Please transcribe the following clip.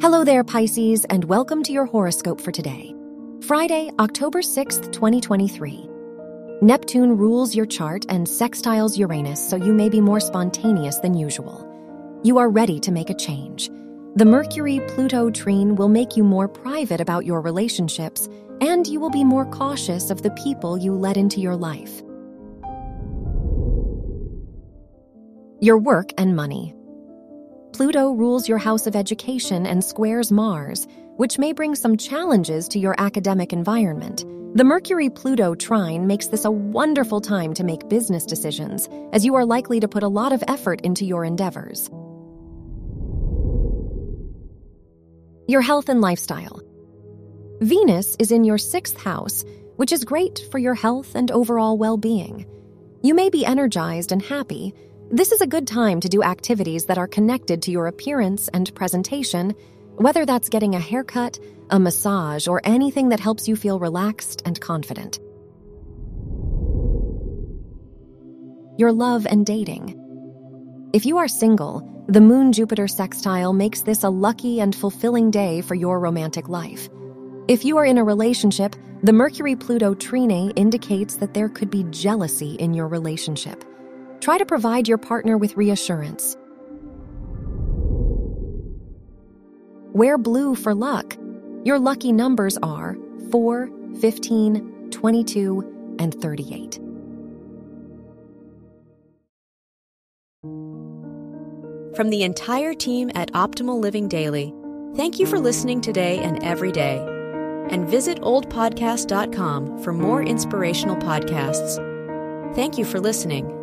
Hello there, Pisces, and welcome to your horoscope for today, Friday, October 6th, 2023. Neptune rules your chart and sextiles Uranus, so you may be more spontaneous than usual. You are ready to make a change. The Mercury Pluto trine will make you more private about your relationships, and you will be more cautious of the people you let into your life. Your work and money. Pluto rules your house of education and squares Mars, which may bring some challenges to your academic environment. The Mercury Pluto trine makes this a wonderful time to make business decisions, as you are likely to put a lot of effort into your endeavors. Your health and lifestyle. Venus is in your sixth house, which is great for your health and overall well being. You may be energized and happy this is a good time to do activities that are connected to your appearance and presentation, whether that's getting a haircut, a massage, or anything that helps you feel relaxed and confident. Your love and dating. If you are single, the Moon Jupiter sextile makes this a lucky and fulfilling day for your romantic life. If you are in a relationship, the Mercury Pluto trine indicates that there could be jealousy in your relationship. Try to provide your partner with reassurance. Wear blue for luck. Your lucky numbers are 4, 15, 22, and 38. From the entire team at Optimal Living Daily, thank you for listening today and every day. And visit oldpodcast.com for more inspirational podcasts. Thank you for listening.